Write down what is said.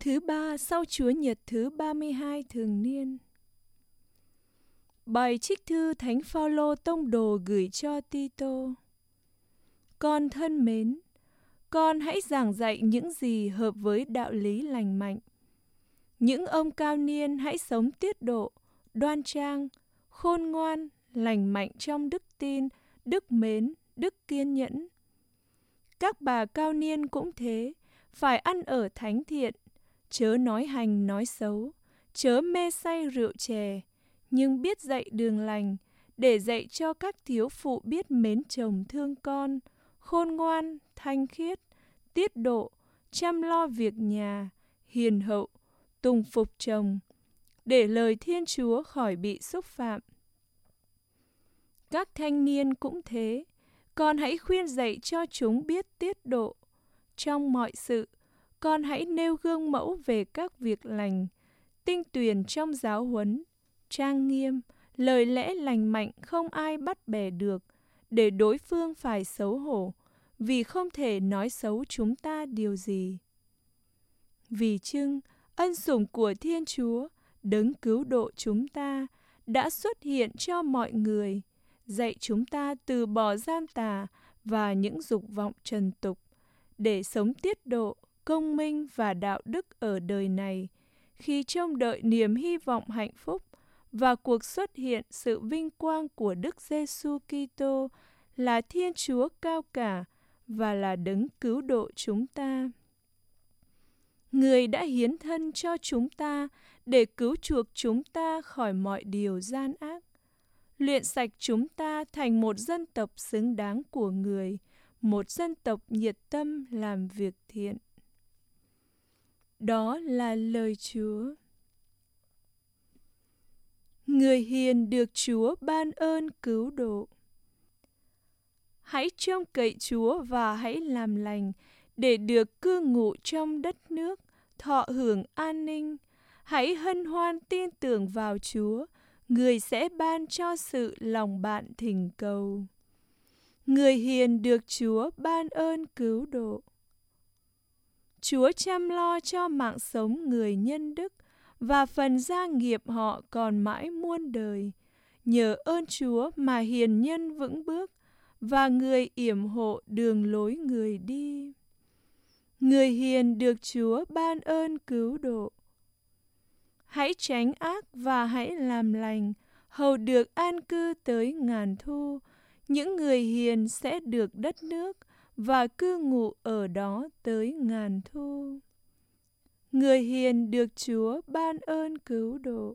Thứ ba sau Chúa Nhật thứ 32 thường niên. Bài trích thư Thánh Phaolô tông đồ gửi cho Tito. Con thân mến, con hãy giảng dạy những gì hợp với đạo lý lành mạnh. Những ông cao niên hãy sống tiết độ, đoan trang, khôn ngoan, lành mạnh trong đức tin, đức mến, đức kiên nhẫn. Các bà cao niên cũng thế, phải ăn ở thánh thiện, chớ nói hành nói xấu, chớ mê say rượu chè, nhưng biết dạy đường lành, để dạy cho các thiếu phụ biết mến chồng thương con, khôn ngoan, thanh khiết, tiết độ, chăm lo việc nhà, hiền hậu, tùng phục chồng, để lời Thiên Chúa khỏi bị xúc phạm. Các thanh niên cũng thế, con hãy khuyên dạy cho chúng biết tiết độ. Trong mọi sự, con hãy nêu gương mẫu về các việc lành, tinh tuyền trong giáo huấn, trang nghiêm, lời lẽ lành mạnh không ai bắt bẻ được, để đối phương phải xấu hổ, vì không thể nói xấu chúng ta điều gì. Vì chưng, ân sủng của Thiên Chúa, đấng cứu độ chúng ta, đã xuất hiện cho mọi người, dạy chúng ta từ bỏ gian tà và những dục vọng trần tục, để sống tiết độ, công minh và đạo đức ở đời này, khi trông đợi niềm hy vọng hạnh phúc và cuộc xuất hiện sự vinh quang của Đức Giêsu Kitô là Thiên Chúa cao cả và là đấng cứu độ chúng ta. Người đã hiến thân cho chúng ta để cứu chuộc chúng ta khỏi mọi điều gian ác, luyện sạch chúng ta thành một dân tộc xứng đáng của người, một dân tộc nhiệt tâm làm việc thiện. Đó là lời Chúa. Người hiền được Chúa ban ơn cứu độ. Hãy trông cậy Chúa và hãy làm lành để được cư ngụ trong đất nước, thọ hưởng an ninh. Hãy hân hoan tin tưởng vào Chúa, người sẽ ban cho sự lòng bạn thỉnh cầu. Người hiền được Chúa ban ơn cứu độ. Chúa chăm lo cho mạng sống người nhân đức và phần gia nghiệp họ còn mãi muôn đời. Nhờ ơn Chúa mà hiền nhân vững bước và người yểm hộ đường lối người đi. Người hiền được Chúa ban ơn cứu độ. Hãy tránh ác và hãy làm lành, hầu được an cư tới ngàn thu. Những người hiền sẽ được đất nước và cư ngụ ở đó tới ngàn thu. Người hiền được Chúa ban ơn cứu độ.